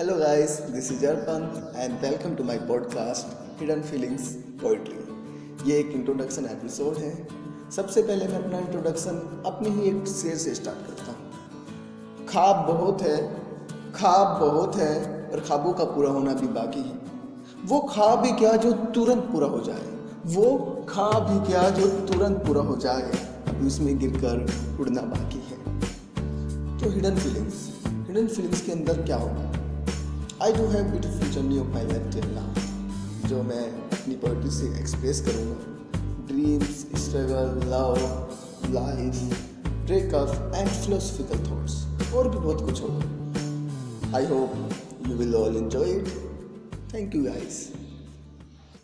Hello guys, this is Arpan and welcome to my podcast Hidden Feelings Poetry. ये एक introduction episode है। सबसे पहले मैं अपना इंट्रोडक्शन अपनी ही एक शेर से स्टार्ट करता हूँ। ख्वाब बहुत है ख्वाब बहुत है और ख्वाबों का पूरा होना भी बाकी है। वो ख्वाब ही क्या जो तुरंत पूरा हो जाए? वो ख्वाब ही क्या जो तुरंत पूरा हो जाए? अभी उसमें गिरकर उड़ना बाकी है। तो हिडन फीलिंग्स हिडन फीलिंग्स के अंदर क्या होगा? I do have beautiful journey of my life till now जो मैं अपनी पोइट्री से एक्सप्रेस करूँगा। Dreams struggle love life breakup and philosophical thoughts और भी बहुत कुछ होगा। I hope you will all enjoy it thank you guys